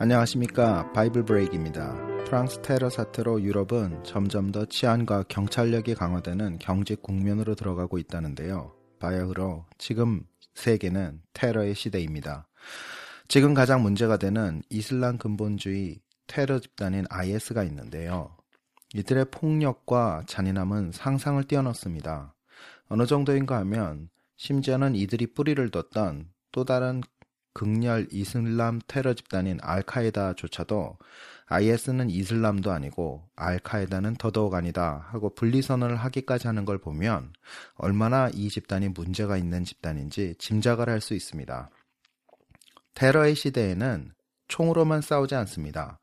안녕하십니까 바이블 브레이크입니다. 프랑스 테러 사태로 유럽은 점점 더 치안과 경찰력이 강화되는 경제 국면으로 들어가고 있다는데요. 바야흐로 지금 세계는 테러의 시대입니다. 지금 가장 문제가 되는 이슬람 근본주의 테러 집단인 IS가 있는데요. 이들의 폭력과 잔인함은 상상을 뛰어넘습니다. 어느 정도인가 하면 심지어는 이들이 뿌리를 뒀던 또 다른 극렬 이슬람 테러 집단인 알카에다조차도 IS는 이슬람도 아니고 알카에다는 더더욱 아니다 하고 분리선언을 하기까지 하는 걸 보면 얼마나 이 집단이 문제가 있는 집단인지 짐작을 할 수 있습니다. 테러의 시대에는 총으로만 싸우지 않습니다.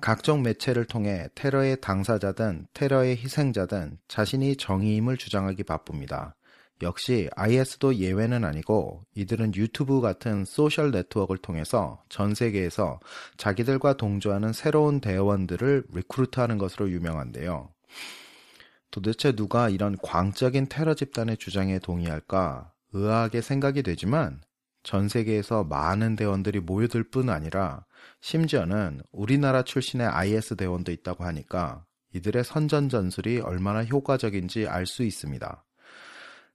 각종 매체를 통해 테러의 당사자든 테러의 희생자든 자신이 정의임을 주장하기 바쁩니다. 역시 IS도 예외는 아니고 이들은 유튜브 같은 소셜 네트워크를 통해서 전 세계에서 자기들과 동조하는 새로운 대원들을 recruit하는 것으로 유명한데요. 도대체 누가 이런 광적인 테러 집단의 주장에 동의할까 의아하게 생각이 되지만 전 세계에서 많은 대원들이 모여들 뿐 아니라 심지어는 우리나라 출신의 IS 대원도 있다고 하니까 이들의 선전 전술이 얼마나 효과적인지 알 수 있습니다.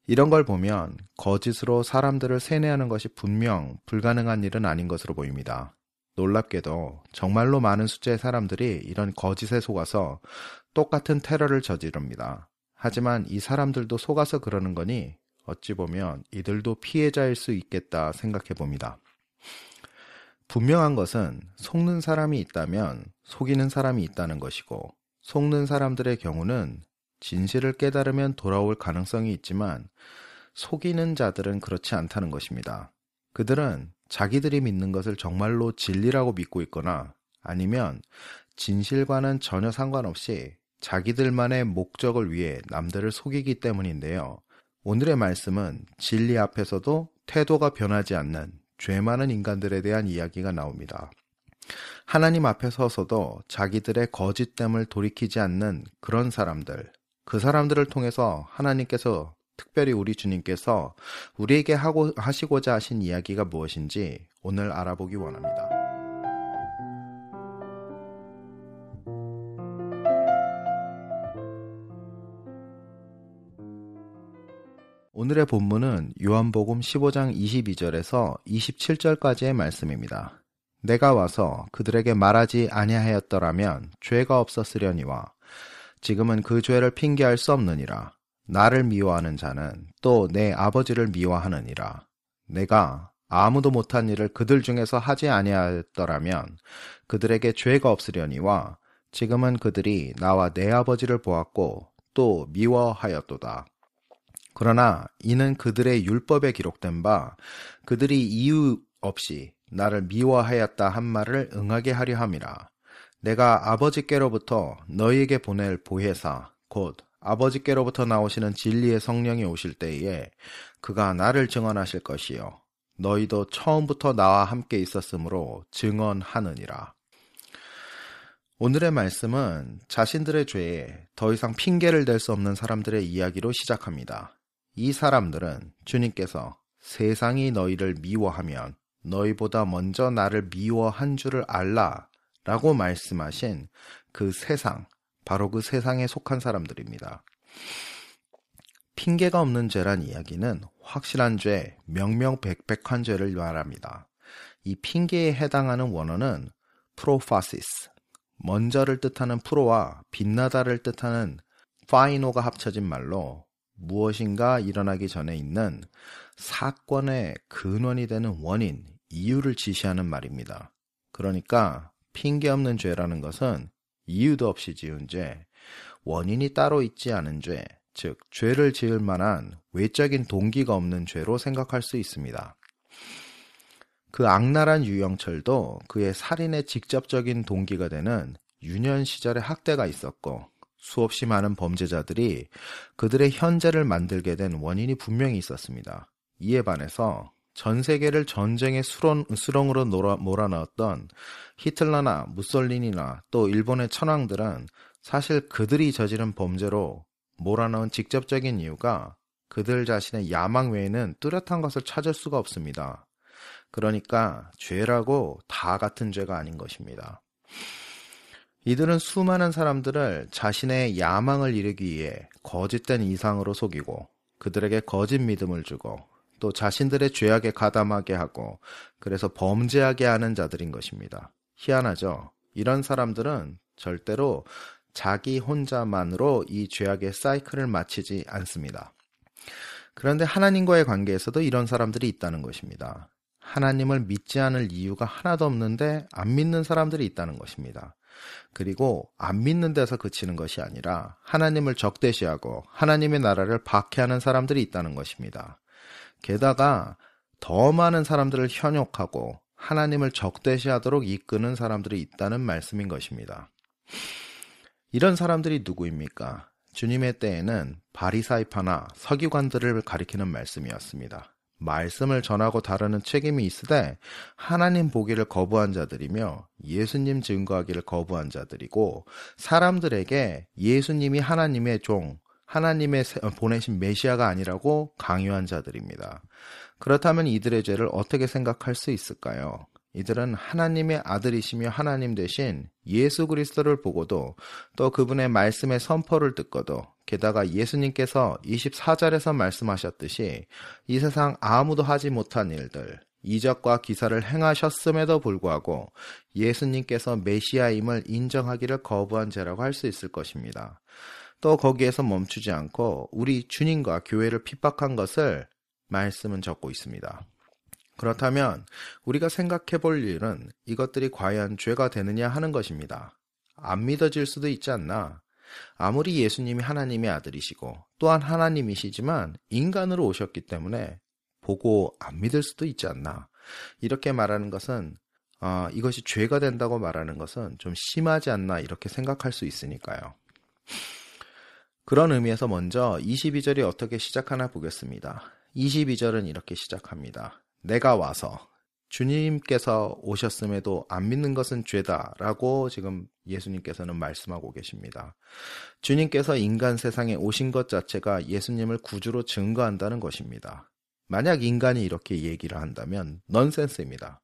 이런 걸 보면 거짓으로 사람들을 세뇌하는 것이 분명 불가능한 일은 아닌 것으로 보입니다. 놀랍게도 정말로 많은 숫자의 사람들이 이런 거짓에 속아서 똑같은 테러를 저지릅니다. 하지만 이 사람들도 속아서 그러는 거니 어찌 보면 이들도 피해자일 수 있겠다 생각해 봅니다. 분명한 것은 속는 사람이 있다면 속이는 사람이 있다는 것이고 속는 사람들의 경우는 진실을 깨달으면 돌아올 가능성이 있지만 속이는 자들은 그렇지 않다는 것입니다. 그들은 자기들이 믿는 것을 정말로 진리라고 믿고 있거나 아니면 진실과는 전혀 상관없이 자기들만의 목적을 위해 남들을 속이기 때문인데요. 오늘의 말씀은 진리 앞에서도 태도가 변하지 않는 죄 많은 인간들에 대한 이야기가 나옵니다. 하나님 앞에 서서도 자기들의 거짓됨을 돌이키지 않는 그런 사람들, 그 사람들을 통해서 하나님께서 특별히 우리 주님께서 우리에게 하고 하시고자 하신 이야기가 무엇인지 오늘 알아보기 원합니다. 오늘의 본문은 요한복음 15장 22절에서 27절까지의 말씀입니다. 내가 와서 그들에게 말하지 아니하였더라면 죄가 없었으려니와 지금은 그 죄를 핑계할 수 없느니라. 나를 미워하는 자는 또 내 아버지를 미워하느니라. 내가 아무도 못한 일을 그들 중에서 하지 아니하였더라면 그들에게 죄가 없으려니와 지금은 그들이 나와 내 아버지를 보았고 또 미워하였도다. 그러나 이는 그들의 율법에 기록된 바 그들이 이유 없이 나를 미워하였다 한 말을 응하게 하려 함이라. 내가 아버지께로부터 너희에게 보낼 보혜사 곧 아버지께로부터 나오시는 진리의 성령이 오실 때에 그가 나를 증언하실 것이요 너희도 처음부터 나와 함께 있었으므로 증언하느니라. 오늘의 말씀은 자신들의 죄에 더 이상 핑계를 댈 수 없는 사람들의 이야기로 시작합니다. 이 사람들은 주님께서 세상이 너희를 미워하면 너희보다 먼저 나를 미워한 줄을 알라 라고 말씀하신 그 세상, 바로 그 세상에 속한 사람들입니다. 핑계가 없는 죄란 이야기는 확실한 죄, 명명백백한 죄를 말합니다. 이 핑계에 해당하는 원어는 프로파시스, 먼저를 뜻하는 프로와 빛나다를 뜻하는 파이노가 합쳐진 말로 무엇인가 일어나기 전에 있는 사건의 근원이 되는 원인, 이유를 지시하는 말입니다. 그러니까 핑계 없는 죄라는 것은 이유도 없이 지은 죄, 원인이 따로 있지 않은 죄, 즉, 죄를 지을 만한 외적인 동기가 없는 죄로 생각할 수 있습니다. 그 악랄한 유영철도 그의 살인의 직접적인 동기가 되는 유년 시절의 학대가 있었고 수없이 많은 범죄자들이 그들의 현재를 만들게 된 원인이 분명히 있었습니다. 이에 반해서 전 세계를 전쟁의 수렁, 수렁으로 몰아넣었던 히틀러나 무솔리니나 또 일본의 천황들은 사실 그들이 저지른 범죄로 몰아넣은 직접적인 이유가 그들 자신의 야망 외에는 뚜렷한 것을 찾을 수가 없습니다. 그러니까 죄라고 다 같은 죄가 아닌 것입니다. 이들은 수많은 사람들을 자신의 야망을 이루기 위해 거짓된 이상으로 속이고 그들에게 거짓 믿음을 주고 또 자신들의 죄악에 가담하게 하고 그래서 범죄하게 하는 자들인 것입니다. 희한하죠? 이런 사람들은 절대로 자기 혼자만으로 이 죄악의 사이클을 마치지 않습니다. 그런데 하나님과의 관계에서도 이런 사람들이 있다는 것입니다. 하나님을 믿지 않을 이유가 하나도 없는데 안 믿는 사람들이 있다는 것입니다. 그리고 안 믿는 데서 그치는 것이 아니라 하나님을 적대시하고 하나님의 나라를 박해하는 사람들이 있다는 것입니다. 게다가 더 많은 사람들을 현혹하고 하나님을 적대시하도록 이끄는 사람들이 있다는 말씀인 것입니다. 이런 사람들이 누구입니까? 주님의 때에는 바리사이파나 서기관들을 가리키는 말씀이었습니다. 말씀을 전하고 다루는 책임이 있으되 하나님 보기를 거부한 자들이며 예수님 증거하기를 거부한 자들이고 사람들에게 예수님이 하나님의 종, 하나님의 보내신 메시아가 아니라고 강요한 자들입니다. 그렇다면 이들의 죄를 어떻게 생각할 수 있을까요? 이들은 하나님의 아들이시며 하나님 대신 예수 그리스도를 보고도 또 그분의 말씀의 선포를 듣고도 게다가 예수님께서 24절에서 말씀하셨듯이 이 세상 아무도 하지 못한 일들, 이적과 기사를 행하셨음에도 불구하고 예수님께서 메시아임을 인정하기를 거부한 죄라고 할 수 있을 것입니다. 또 거기에서 멈추지 않고 우리 주님과 교회를 핍박한 것을 말씀은 적고 있습니다. 그렇다면 우리가 생각해 볼 일은 이것들이 과연 죄가 되느냐 하는 것입니다. 안 믿어질 수도 있지 않나? 아무리 예수님이 하나님의 아들이시고 또한 하나님이시지만 인간으로 오셨기 때문에 보고 안 믿을 수도 있지 않나? 이렇게 말하는 것은 어, 이것이 죄가 된다고 말하는 것은 좀 심하지 않나 이렇게 생각할 수 있으니까요. 그런 의미에서 먼저 22절이 어떻게 시작하나 보겠습니다. 22절은 이렇게 시작합니다. 내가 와서 주님께서 오셨음에도 안 믿는 것은 죄다 라고 지금 예수님께서는 말씀하고 계십니다. 주님께서 인간 세상에 오신 것 자체가 예수님을 구주로 증거한다는 것입니다. 만약 인간이 이렇게 얘기를 한다면 넌센스입니다.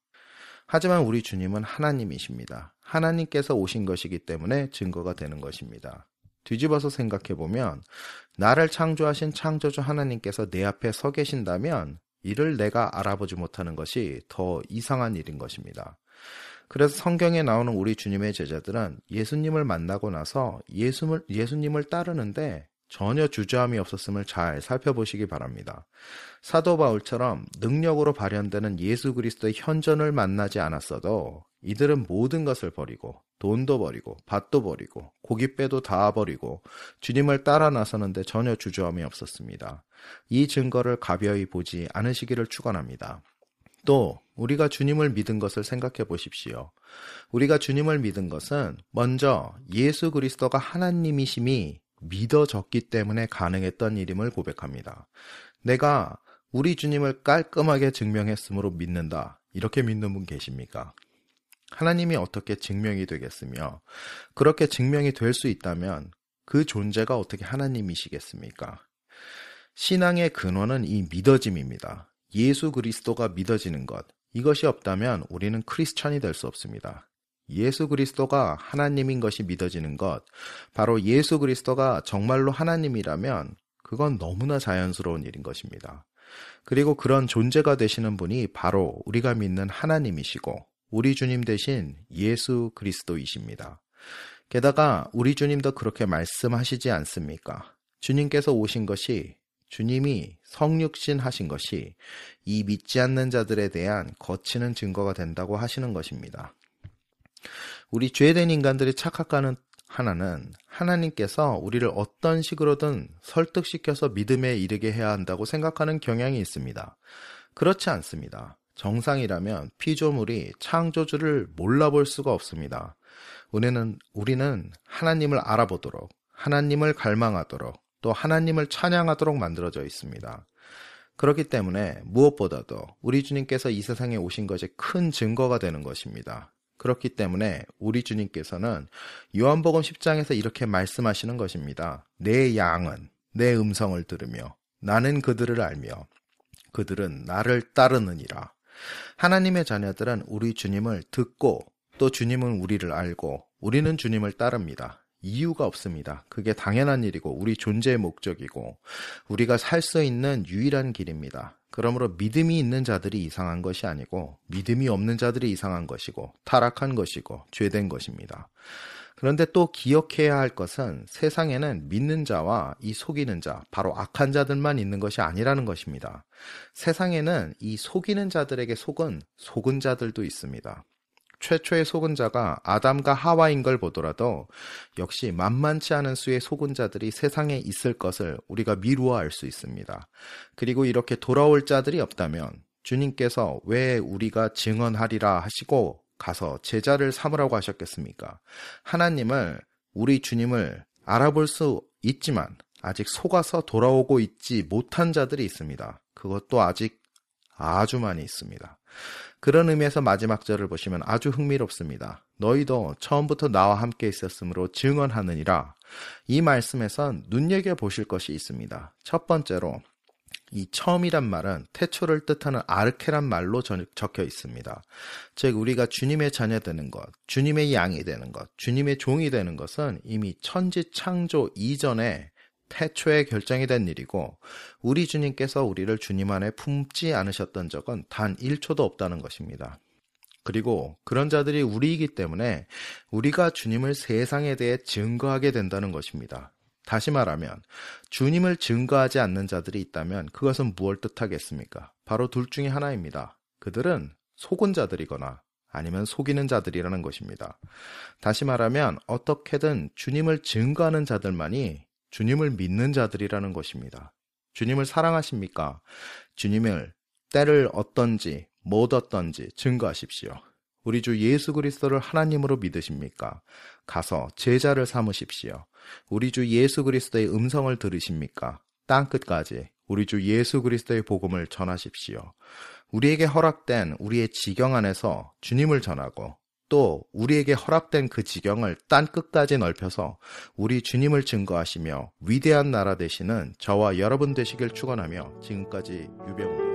하지만 우리 주님은 하나님이십니다. 하나님께서 오신 것이기 때문에 증거가 되는 것입니다. 뒤집어서 생각해 보면 나를 창조하신 창조주 하나님께서 내 앞에 서 계신다면 이를 내가 알아보지 못하는 것이 더 이상한 일인 것입니다. 그래서 성경에 나오는 우리 주님의 제자들은 예수님을 만나고 나서 예수님을 따르는데 전혀 주저함이 없었음을 잘 살펴보시기 바랍니다. 사도 바울처럼 능력으로 발현되는 예수 그리스도의 현존을 만나지 않았어도 이들은 모든 것을 버리고 돈도 버리고 밭도 버리고 고깃배도 다 버리고 주님을 따라 나서는데 전혀 주저함이 없었습니다. 이 증거를 가벼이 보지 않으시기를 축원합니다. 또 우리가 주님을 믿은 것을 생각해 보십시오. 우리가 주님을 믿은 것은 먼저 예수 그리스도가 하나님이심이 믿어졌기 때문에 가능했던 일임을 고백합니다. 내가 우리 주님을 깔끔하게 증명했으므로 믿는다. 이렇게 믿는 분 계십니까? 하나님이 어떻게 증명이 되겠으며 그렇게 증명이 될 수 있다면 그 존재가 어떻게 하나님이시겠습니까? 신앙의 근원은 이 믿어짐입니다. 예수 그리스도가 믿어지는 것. 이것이 없다면 우리는 크리스천이 될 수 없습니다. 예수 그리스도가 하나님인 것이 믿어지는 것. 바로 예수 그리스도가 정말로 하나님이라면 그건 너무나 자연스러운 일인 것입니다. 그리고 그런 존재가 되시는 분이 바로 우리가 믿는 하나님이시고 우리 주님 대신 예수 그리스도이십니다. 게다가 우리 주님도 그렇게 말씀하시지 않습니까? 주님께서 오신 것이 주님이 성육신 하신 것이 이 믿지 않는 자들에 대한 거치는 증거가 된다고 하시는 것입니다. 우리 죄된 인간들이 착각하는 하나는 하나님께서 우리를 어떤 식으로든 설득시켜서 믿음에 이르게 해야 한다고 생각하는 경향이 있습니다. 그렇지 않습니다. 정상이라면 피조물이 창조주를 몰라볼 수가 없습니다. 우리는, 우리는 하나님을 알아보도록, 하나님을 갈망하도록, 또 하나님을 찬양하도록 만들어져 있습니다. 그렇기 때문에 무엇보다도 우리 주님께서 이 세상에 오신 것이 큰 증거가 되는 것입니다. 그렇기 때문에 우리 주님께서는 요한복음 10장에서 이렇게 말씀하시는 것입니다. 내 양은 내 음성을 들으며 나는 그들을 알며 그들은 나를 따르느니라. 하나님의 자녀들은 우리 주님을 듣고 또 주님은 우리를 알고 우리는 주님을 따릅니다. 이유가 없습니다. 그게 당연한 일이고 우리 존재의 목적이고 우리가 살 수 있는 유일한 길입니다. 그러므로 믿음이 있는 자들이 이상한 것이 아니고 믿음이 없는 자들이 이상한 것이고 타락한 것이고 죄된 것입니다. 그런데 또 기억해야 할 것은 세상에는 믿는 자와 이 속이는 자, 바로 악한 자들만 있는 것이 아니라는 것입니다. 세상에는 이 속이는 자들에게 속은 속은 자들도 있습니다. 최초의 속은 자가 아담과 하와인 걸 보더라도 역시 만만치 않은 수의 속은 자들이 세상에 있을 것을 우리가 미루어 알 수 있습니다. 그리고 이렇게 돌아올 자들이 없다면 주님께서 왜 우리가 증언하리라 하시고 가서 제자를 삼으라고 하셨겠습니까? 하나님을 우리 주님을 알아볼 수 있지만 아직 속아서 돌아오고 있지 못한 자들이 있습니다. 그것도 아직 아주 많이 있습니다. 그런 의미에서 마지막 절을 보시면 아주 흥미롭습니다. 너희도 처음부터 나와 함께 있었으므로 증언하느니라. 이 말씀에선 눈여겨 보실 것이 있습니다. 첫 번째로 이 처음이란 말은 태초를 뜻하는 아르케란 말로 적혀 있습니다. 즉 우리가 주님의 자녀 되는 것, 주님의 양이 되는 것, 주님의 종이 되는 것은 이미 천지 창조 이전에 태초에 결정이 된 일이고 우리 주님께서 우리를 주님 안에 품지 않으셨던 적은 단 1초도 없다는 것입니다. 그리고 그런 자들이 우리이기 때문에 우리가 주님을 세상에 대해 증거하게 된다는 것입니다. 다시 말하면 주님을 증거하지 않는 자들이 있다면 그것은 무엇을 뜻하겠습니까? 바로 둘 중에 하나입니다. 그들은 속은 자들이거나 아니면 속이는 자들이라는 것입니다. 다시 말하면 어떻게든 주님을 증거하는 자들만이 주님을 믿는 자들이라는 것입니다. 주님을 사랑하십니까? 주님을 때를 어떤지, 못 어떤지 증거하십시오. 우리 주 예수 그리스도를 하나님으로 믿으십니까? 가서 제자를 삼으십시오. 우리 주 예수 그리스도의 음성을 들으십니까? 땅 끝까지 우리 주 예수 그리스도의 복음을 전하십시오. 우리에게 허락된 우리의 지경 안에서 주님을 전하고 또 우리에게 허락된 그 지경을 딴 끝까지 넓혀서 우리 주님을 증거하시며 위대한 나라 되시는 저와 여러분 되시길 축원하며 지금까지 유병우입니다.